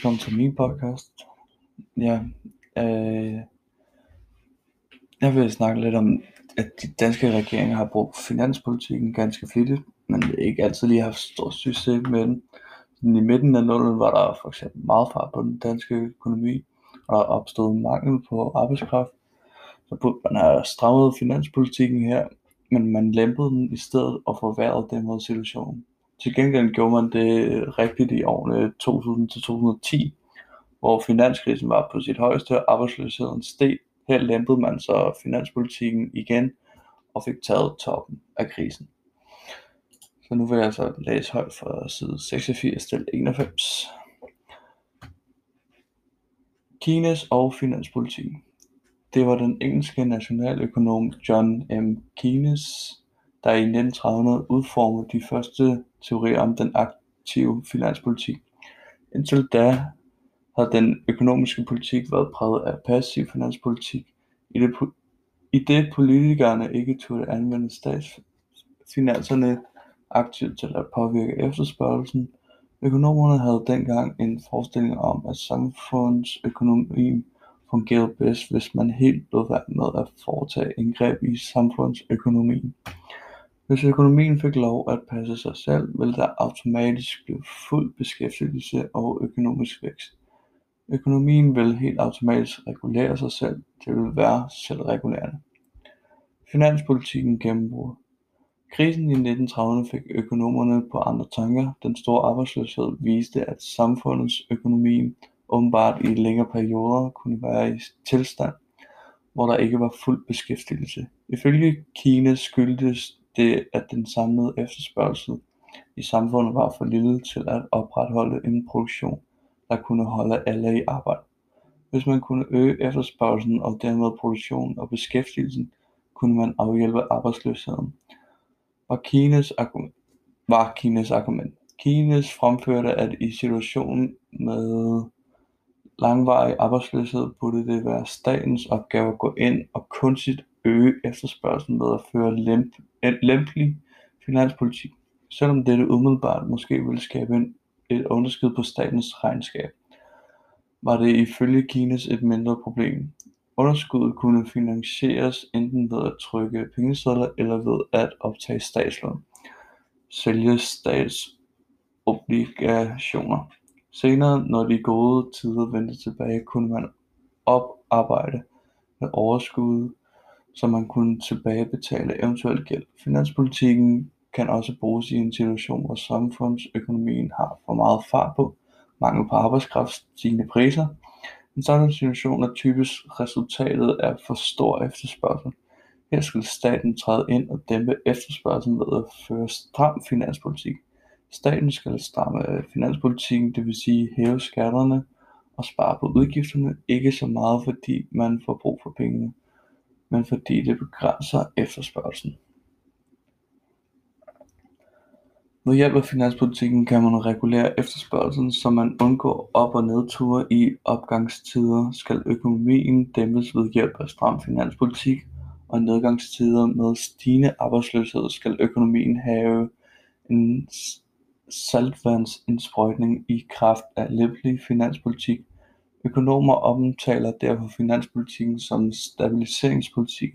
Velkommen til min podcast. Ja, øh, jeg vil snakke lidt om, at de danske regeringer har brugt finanspolitikken ganske flittigt, men det ikke altid lige haft stor succes med den. I midten af nullen var der for eksempel meget fart på den danske økonomi, og der opstod mangel på arbejdskraft. Så burde man have strammet finanspolitikken her, men man lempede den i stedet og forværrede den måde situationen. Til gengæld gjorde man det rigtigt i årene 2000-2010, hvor finanskrisen var på sit højeste og arbejdsløsheden steg. Her lempede man så finanspolitikken igen og fik taget toppen af krisen. Så nu vil jeg altså læse højt fra side 86 til 91. Kines og finanspolitikken. Det var den engelske nationaløkonom John M. Keynes, der i 1930'erne udformede de første teorier om den aktive finanspolitik. Indtil da havde den økonomiske politik været præget af passiv finanspolitik, i det, i det politikerne ikke turde anvende statsfinanserne aktivt til at påvirke efterspørgelsen. Økonomerne havde dengang en forestilling om, at samfundsøkonomien fungerede bedst, hvis man helt lod være med at foretage indgreb i samfundsøkonomien. Hvis økonomien fik lov at passe sig selv, ville der automatisk blive fuld beskæftigelse og økonomisk vækst. Økonomien vil helt automatisk regulere sig selv, det vil være selvregulerende. Finanspolitikken gennembrud. Krisen i 1930'erne fik økonomerne på andre tanker. Den store arbejdsløshed viste, at samfundets økonomi åbenbart i længere perioder kunne være i tilstand, hvor der ikke var fuld beskæftigelse. Ifølge Kina skyldtes det at den samlede efterspørgsel i samfundet var for lille til at opretholde en produktion, der kunne holde alle i arbejde. Hvis man kunne øge efterspørgselen og dermed produktionen og beskæftigelsen, kunne man afhjælpe arbejdsløsheden. Var Kines argument. Var Kines argument. Kines fremførte, at i situationen med langvarig arbejdsløshed burde det være statens opgave at gå ind og kunstigt øge efterspørgslen ved at føre lemp, lempelig finanspolitik, selvom dette umiddelbart måske ville skabe et underskud på statens regnskab, var det ifølge Kines et mindre problem. Underskuddet kunne finansieres enten ved at trykke pengesedler eller ved at optage statslån, sælge statsobligationer. Senere, når de gode tider vendte tilbage, kunne man oparbejde med overskuddet så man kunne tilbagebetale eventuel gæld. Finanspolitikken kan også bruges i en situation, hvor samfundsøkonomien har for meget fart på, mangel på arbejdskraft, stigende priser. En sådan situation er typisk resultatet af for stor efterspørgsel. Her skal staten træde ind og dæmpe efterspørgselen ved at føre stram finanspolitik. Staten skal stramme finanspolitikken, det vil sige hæve skatterne og spare på udgifterne, ikke så meget fordi man får brug for pengene men fordi det begrænser efterspørgslen. Ved hjælp af finanspolitikken kan man regulere efterspørgslen, så man undgår op- og nedture i opgangstider. Skal økonomien dæmpes ved hjælp af stram finanspolitik, og nedgangstider med stigende arbejdsløshed skal økonomien have en saltvandsindsprøjtning i kraft af lempelig finanspolitik Økonomer omtaler derfor finanspolitikken som stabiliseringspolitik.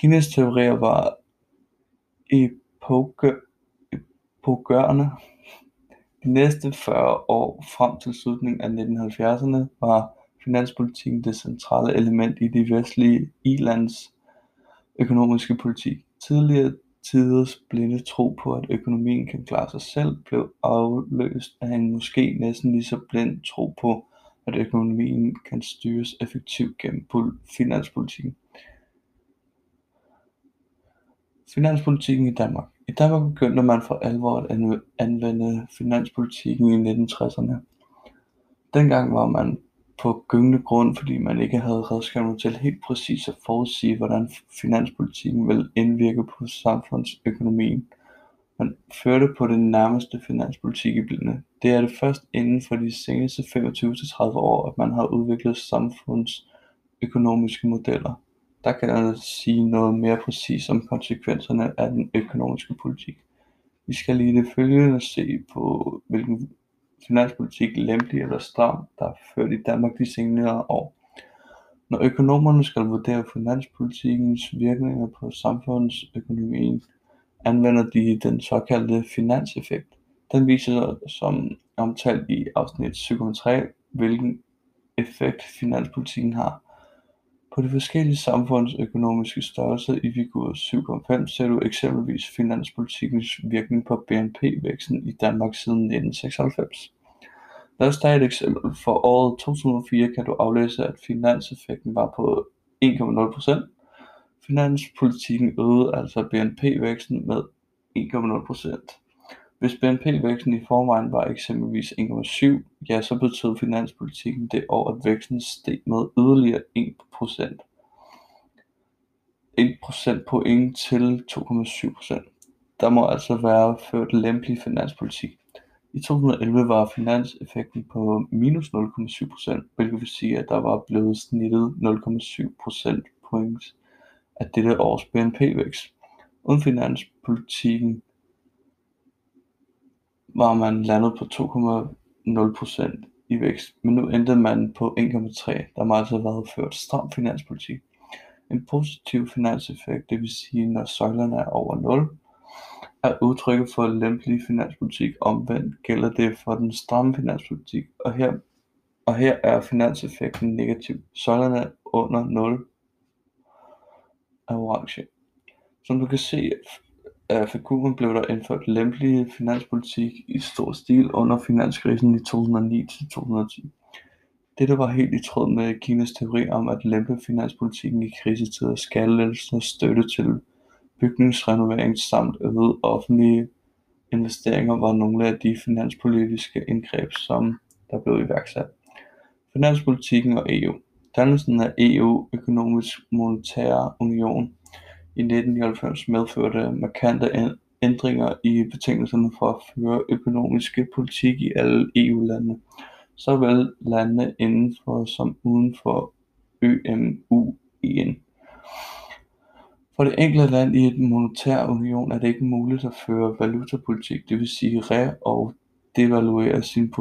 Kinas teorier var epokegørende. De næste 40 år frem til slutningen af 1970'erne var finanspolitikken det centrale element i de vestlige ilands økonomiske politik. Tidligere tiders blinde tro på, at økonomien kan klare sig selv, blev afløst af en måske næsten lige så blind tro på, at økonomien kan styres effektivt gennem finanspolitikken. Finanspolitikken i Danmark. I Danmark begyndte man for alvor at anvende finanspolitikken i 1960'erne. Dengang var man på gyngende grund, fordi man ikke havde redskaber til helt præcis at forudsige, hvordan finanspolitikken ville indvirke på samfundsøkonomien. Man førte på det nærmeste finanspolitik i blinde. Det er det først inden for de seneste 25-30 år, at man har udviklet samfundsøkonomiske modeller, der kan sige noget mere præcist om konsekvenserne af den økonomiske politik. Vi skal lige det følgende se på, hvilken finanspolitik lempelig eller stram, der er ført i Danmark de senere år. Når økonomerne skal vurdere finanspolitikens virkninger på samfundsøkonomien, anvender de den såkaldte finanseffekt. Den viser som omtalt i afsnit 7.3, hvilken effekt finanspolitikken har. På de forskellige samfundsøkonomiske størrelser i figur 7.5 ser du eksempelvis finanspolitikkens virkning på BNP-væksten i Danmark siden 1996. Lad os tage et eksempel. For året 2004 kan du aflæse, at finanseffekten var på 1,0%. Finanspolitikken øgede altså BNP-væksten med 1,0%. Hvis BNP-væksten i forvejen var eksempelvis 1,7, ja, så betød finanspolitikken det år, at væksten steg med yderligere 1%. 1 procentpoint til 2,7%. Der må altså være ført lempelig finanspolitik. I 2011 var finanseffekten på minus 0,7%, hvilket vil sige, at der var blevet snittet 0,7 procentpoint af dette års BNP-vækst. Uden finanspolitikken var man landet på 2,0% i vækst, men nu endte man på 1,3. Der må altså have været ført stram finanspolitik. En positiv finanseffekt, det vil sige når søjlerne er over 0, er udtrykket for lempelig finanspolitik. Omvendt gælder det for den stramme finanspolitik, og her, og her er finanseffekten negativ. Søjlerne under 0 er orange. Som du kan se af figuren blev der indført lempelig finanspolitik i stor stil under finanskrisen i 2009-2010. Dette var helt i tråd med Kinas teori om at lempe finanspolitikken i krisetider, skattelettelser, støtte til bygningsrenovering samt øget offentlige investeringer var nogle af de finanspolitiske indgreb, som der blev iværksat. Finanspolitikken og EU Dannelsen af EU, Økonomisk Monetær Union, i 1999 medførte markante ændringer i betingelserne for at føre økonomisk politik i alle EU-lande, såvel lande indenfor som uden for ØMUen. For det enkelte land i en monetær union er det ikke muligt at føre valutapolitik, det vil sige re- og devaluere sin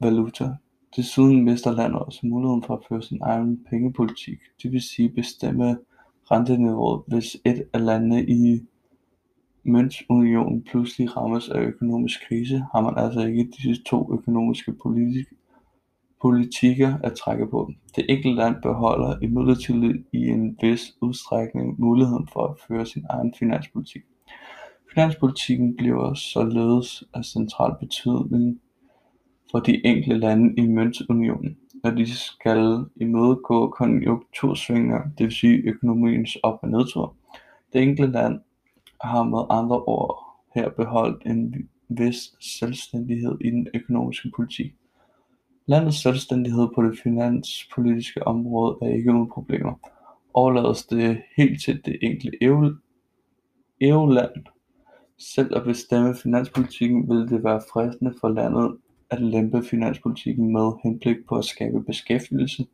valuta. Desuden mister landet også muligheden for at føre sin egen pengepolitik, det vil sige bestemme renteniveauet, hvis et af landene i møntunionen pludselig rammes af økonomisk krise, har man altså ikke disse to økonomiske politik- politikker at trække på. Det enkelte land beholder imidlertid i en vis udstrækning muligheden for at føre sin egen finanspolitik. Finanspolitikken bliver således af central betydning for de enkelte lande i møntunionen når de skal imødegå konjunktursvingninger, dvs økonomiens op- og nedtur. Det enkelte land har med andre ord her beholdt en vis selvstændighed i den økonomiske politik. Landets selvstændighed på det finanspolitiske område er ikke uden problemer. Overlades det helt til det enkelte EU-land selv at bestemme finanspolitikken, vil det være fristende for landet at lempe finanspolitikken med henblik på at skabe beskæftigelse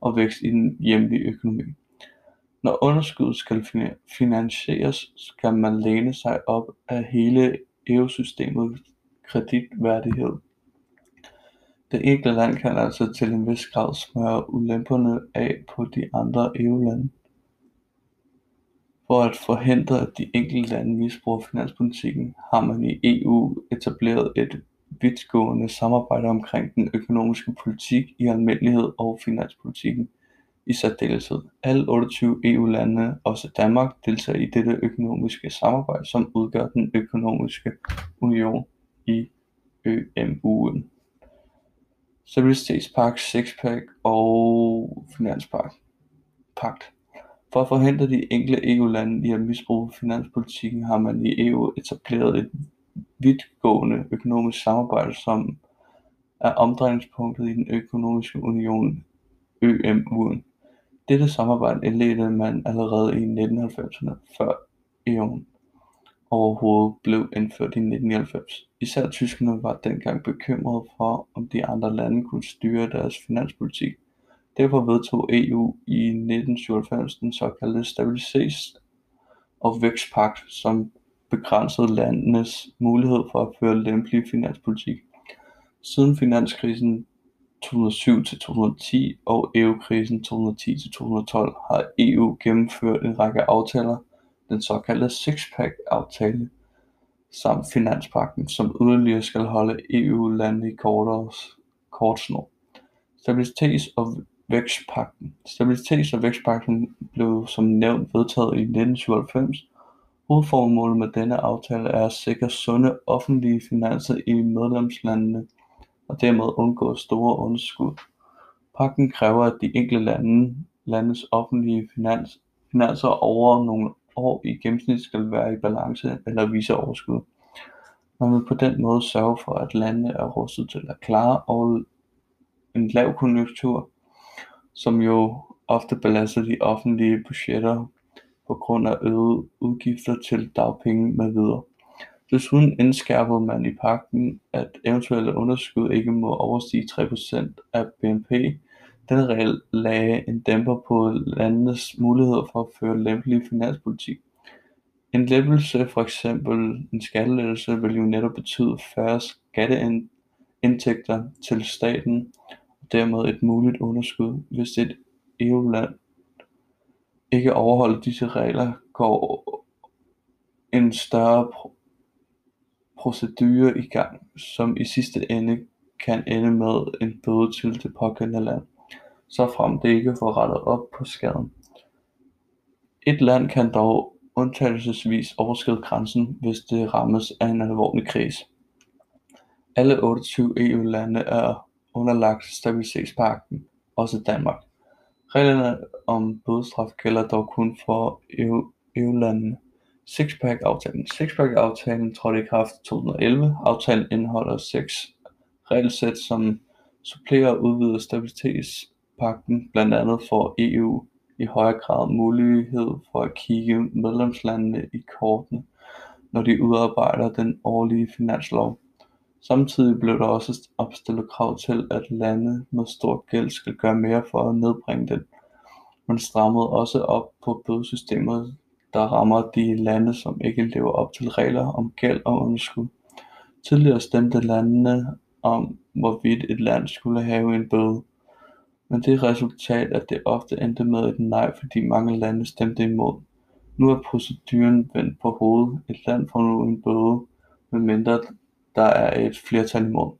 og vækst i den hjemlige økonomi. Når underskuddet skal finansieres, skal man læne sig op af hele EU-systemets kreditværdighed. Det enkelte land kan altså til en vis grad smøre ulemperne af på de andre EU-lande. For at forhindre at de enkelte lande misbruger finanspolitikken, har man i EU etableret et vidtgående samarbejde omkring den økonomiske politik i almindelighed og finanspolitikken i særdeleshed. Alle 28 EU-lande, også Danmark, deltager i dette økonomiske samarbejde, som udgør den økonomiske union i ØMU'en. Stabilitetspakt, Sixpack og Finanspakt. Pagt. For at forhindre de enkelte EU-lande i at misbruge finanspolitikken har man i EU etableret et vidtgående økonomisk samarbejde som er omdrejningspunktet i den økonomiske union ØMU'en. Dette samarbejde indledte man allerede i 1990'erne, før EU'en overhovedet blev indført i 1990. Især tyskerne var dengang bekymrede for, om de andre lande kunne styre deres finanspolitik. Derfor vedtog EU i 1997 den såkaldte Stabilitets- og Vækstpagt, som begrænsede landenes mulighed for at føre lempelig finanspolitik. Siden finanskrisen 2007-2010 og EU-krisen 2010-2012 har EU gennemført en række aftaler, den såkaldte Sixpack-aftale samt finanspakken, som yderligere skal holde EU-landene i kortsnor. Stabilitets- og vækstpakken. Stabilitets- og vækstpakken blev som nævnt vedtaget i 1997. Hovedformålet med denne aftale er at sikre sunde offentlige finanser i medlemslandene og dermed undgå store underskud. Pagten kræver, at de enkelte lande, landes offentlige finans, finanser over nogle år i gennemsnit skal være i balance eller vise overskud. Man vil på den måde sørge for, at landene er rustet til at klare og en lav konjunktur, som jo ofte belaster de offentlige budgetter på grund af øgede udgifter til dagpenge med videre. Desuden indskærpede man i pagten, at eventuelle underskud ikke må overstige 3% af BNP. Den regel lagde en dæmper på landenes muligheder for at føre lempelig finanspolitik. En lempelse, for eksempel en skattelettelse, vil jo netop betyde færre skatteindtægter til staten og dermed et muligt underskud, hvis et EU-land ikke overholder disse regler, går en større procedure i gang, som i sidste ende kan ende med en bøde til det pågældende land, såfremt det ikke får rettet op på skaden. Et land kan dog undtagelsesvis overskride grænsen, hvis det rammes af en alvorlig krise. Alle 28 EU-lande er underlagt stabilitetspakten, også Danmark. Reglerne om bødestraf gælder dog kun for EU-landene. Sixpack-aftalen Sixpack-aftalen trådte i kraft i 2011. Aftalen indeholder seks regelsæt, som supplerer og udvider stabilitetspakten, Blandt andet for EU i højere grad mulighed for at kigge medlemslandene i kortene, når de udarbejder den årlige finanslov. Samtidig blev der også opstillet krav til, at lande med stor gæld skal gøre mere for at nedbringe den. Man strammede også op på bødesystemet, der rammer de lande, som ikke lever op til regler om gæld og underskud. Tidligere stemte landene om, hvorvidt et land skulle have en bøde, men det resultat, at det ofte endte med et nej, fordi mange lande stemte imod. Nu er proceduren vendt på hovedet. Et land får nu en bøde, medmindre der er et flertal imod.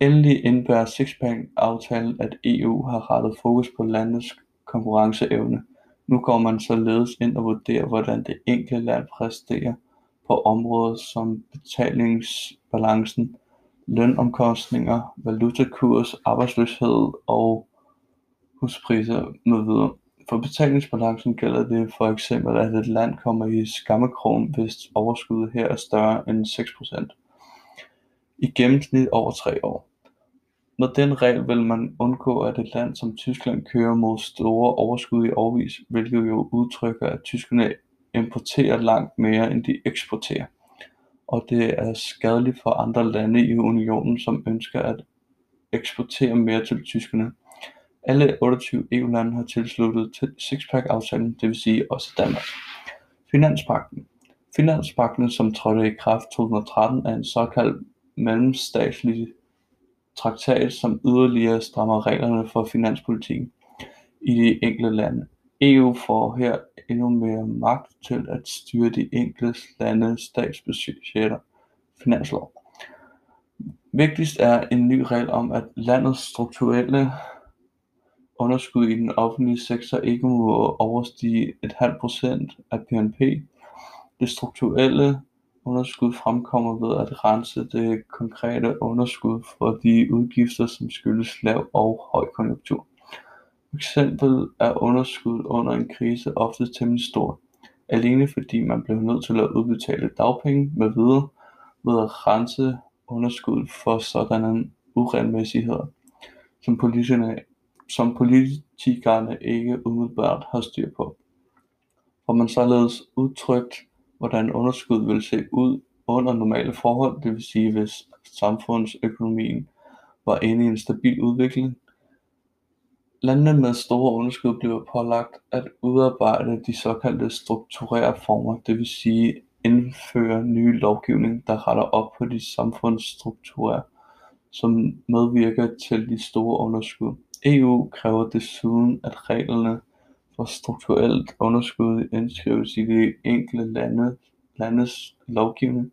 Endelig indebærer Sixpack-aftalen, at EU har rettet fokus på landets konkurrenceevne. Nu går man således ind og vurderer, hvordan det enkelte land præsterer på områder som betalingsbalancen, lønomkostninger, valutakurs, arbejdsløshed og huspriser med videre. For betalingsbalancen gælder det for eksempel, at et land kommer i skammekrogen, hvis overskuddet her er større end 6% i gennemsnit over tre år. Med den regel vil man undgå, at et land som Tyskland kører mod store overskud i årvis, hvilket jo udtrykker, at tyskerne importerer langt mere, end de eksporterer, og det er skadeligt for andre lande i unionen, som ønsker at eksportere mere til tyskerne. Alle 28 EU-lande har tilsluttet til Sixpack-aftalen, det vil sige også Danmark. Finanspakken. Finanspakken, som trådte i kraft 2013, er en såkaldt mellemstatslig traktat, som yderligere strammer reglerne for finanspolitikken i de enkelte lande. EU får her endnu mere magt til at styre de enkelte landes statsbudgetter finanslov. Vigtigst er en ny regel om, at landets strukturelle underskud i den offentlige sektor ikke må overstige et halvt procent af BNP. Det strukturelle underskud fremkommer ved at rense det konkrete underskud for de udgifter, som skyldes lav og høj konjunktur. eksempel er underskuddet under en krise ofte temmelig stort, alene fordi man blev nødt til at udbetale dagpenge med videre ved at rense underskuddet for sådanne uregelmæssigheder, som politikerne, som politikerne ikke umiddelbart har styr på. Og man således udtrykt hvordan underskuddet vil se ud under normale forhold, det vil sige hvis samfundsøkonomien var inde i en stabil udvikling. Landene med store underskud bliver pålagt at udarbejde de såkaldte strukturreformer, det vil sige indføre nye lovgivning, der retter op på de samfundsstrukturer, som medvirker til de store underskud. EU kræver desuden at reglerne hvor strukturelt underskud indskrives i de enkelte landes lovgivning.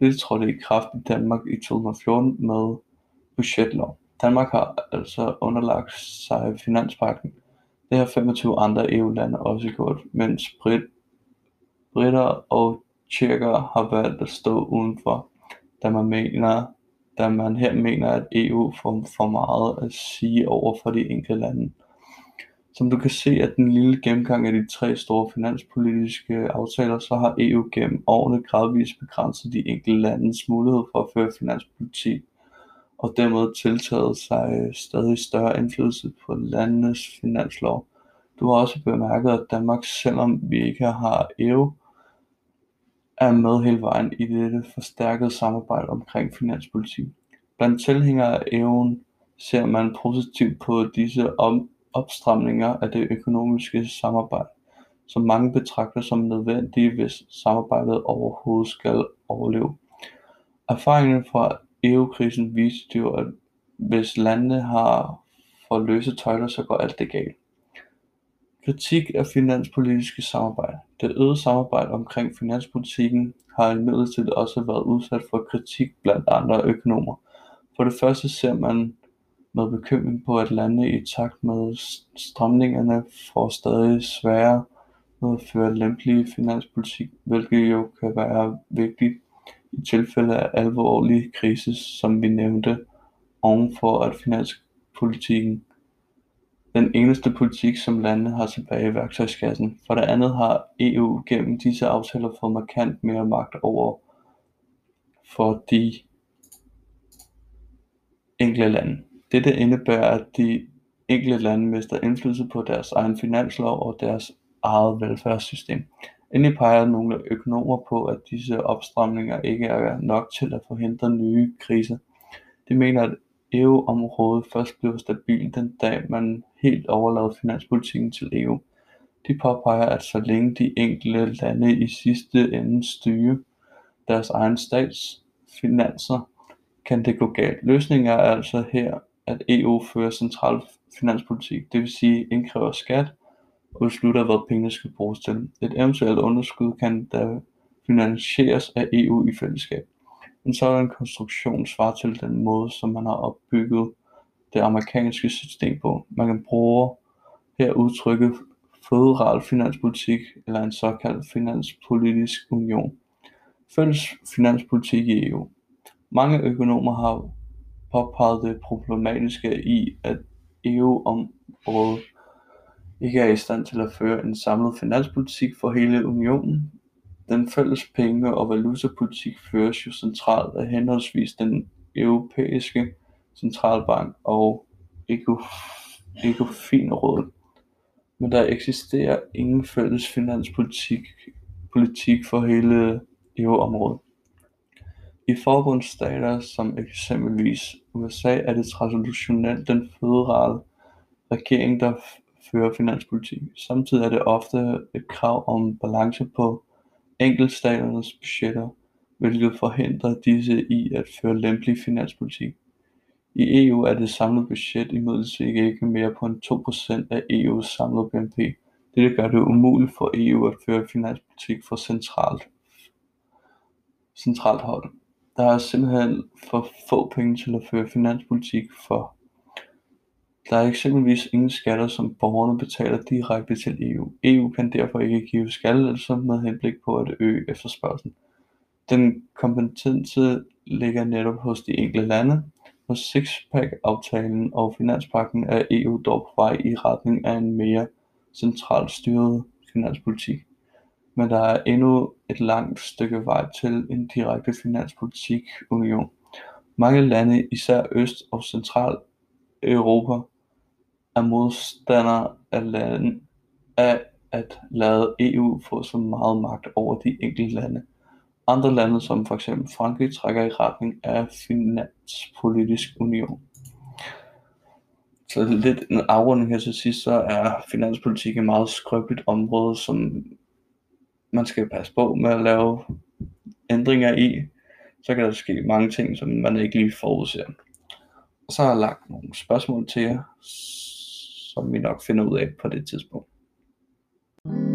Dette trådte i kraft i Danmark i 2014 med budgetlov. Danmark har altså underlagt sig finanspagten. Det har 25 andre EU-lande også gjort, mens Brit, briter og tjekker har valgt at stå udenfor, da man mener da man her mener at EU får for meget at sige over for de enkelte lande. Som du kan se af den lille gennemgang af de tre store finanspolitiske aftaler, så har EU gennem årene gradvist begrænset de enkelte landes mulighed for at føre finanspolitik og dermed tiltaget sig øh, stadig større indflydelse på landenes finanslov. Du har også bemærket, at Danmark, selvom vi ikke har EU, er med hele vejen i dette forstærkede samarbejde omkring finanspolitik. Blandt tilhængere af EU'en ser man positivt på disse om opstramninger af det økonomiske samarbejde, som mange betragter som nødvendige hvis samarbejdet overhovedet skal overleve. Erfaringerne fra EU-krisen viste jo, at hvis landene har for løse tøjler, så går alt det galt. Kritik af finanspolitiske samarbejde Det øgede samarbejde omkring finanspolitikken har imidlertid også været udsat for kritik blandt andre økonomer. For det første ser man med bekymring på at lande i takt med stramningerne får stadig sværere ved at føre lempelig finanspolitik, hvilket jo kan være vigtigt i tilfælde af alvorlig krise som vi nævnte ovenfor at finanspolitikken den eneste politik som landene har tilbage i værktøjskassen. For det andet har EU gennem disse aftaler fået markant mere magt over for de enkelte lande. Dette indebærer at de enkelte lande mister indflydelse på deres egen finanslov og deres eget velfærdssystem. Endelig peger nogle økonomer på at disse opstramninger ikke er nok til at forhindre nye kriser. De mener at EU-området først bliver stabilt den dag man helt overlader finanspolitikken til EU. De påpeger at så længe de enkelte lande i sidste ende styrer deres egen stats finanser kan det gå galt. Løsningen er altså her at EU fører central finanspolitik, det vil sige indkræver skat og beslutter hvad pengene skal bruges til. Et eventuelt underskud kan da finansieres af EU i fællesskab. En sådan konstruktion svarer til den måde som man har opbygget det amerikanske system på. Man kan bruge her udtrykket føderal finanspolitik eller en såkaldt finanspolitisk union. Fælles finanspolitik i EU. Mange økonomer har påpeget det problematiske i at EU-området ikke er i stand til at føre en samlet finanspolitik for hele unionen. Den fælles penge- og valutapolitik føres jo centralt af henholdsvis den europæiske centralbank og Ecofinrådet, men der eksisterer ingen fælles finanspolitik politik for hele euroområdet. I forbundsstater som eksempelvis USA er det traditionelt den føderale regering der fører finanspolitik. Samtidig er det ofte et krav om balance på enkeltstaternes budgetter, hvilket forhindrer disse i at føre lempelig finanspolitik. I EU er det samlede budget imidlertid ikke mere end 2% af EUs samlede BNP. Dette gør det umuligt for EU at føre finanspolitik fra centralt hold. Der er simpelthen for få penge til at føre finanspolitik for. Der er eksempelvis ingen skatter som borgerne betaler direkte til EU. EU kan derfor ikke give skattelettelser med henblik på at øge efterspørgselen. Den kompetence ligger netop hos de enkelte lande. og sixpack-aftalen og finanspakken er EU dog på vej i retning af en mere centralt styret finanspolitik, men der er endnu et langt stykke vej til en direkte finanspolitisk union. Mange lande, især Øst- og Centraleuropa, er modstandere af at lade EU få så meget magt over de enkelte lande. Andre lande som for eksempel Frankrig trækker i retning af finanspolitisk union. Så lidt en afrunding her til sidst, så er finanspolitik et meget skrøbeligt område, som man skal passe på med at lave ændringer i, så kan der ske mange ting, som man ikke lige forudser. Og så har jeg lagt nogle spørgsmål til jer, som vi nok finder ud af på det tidspunkt. thank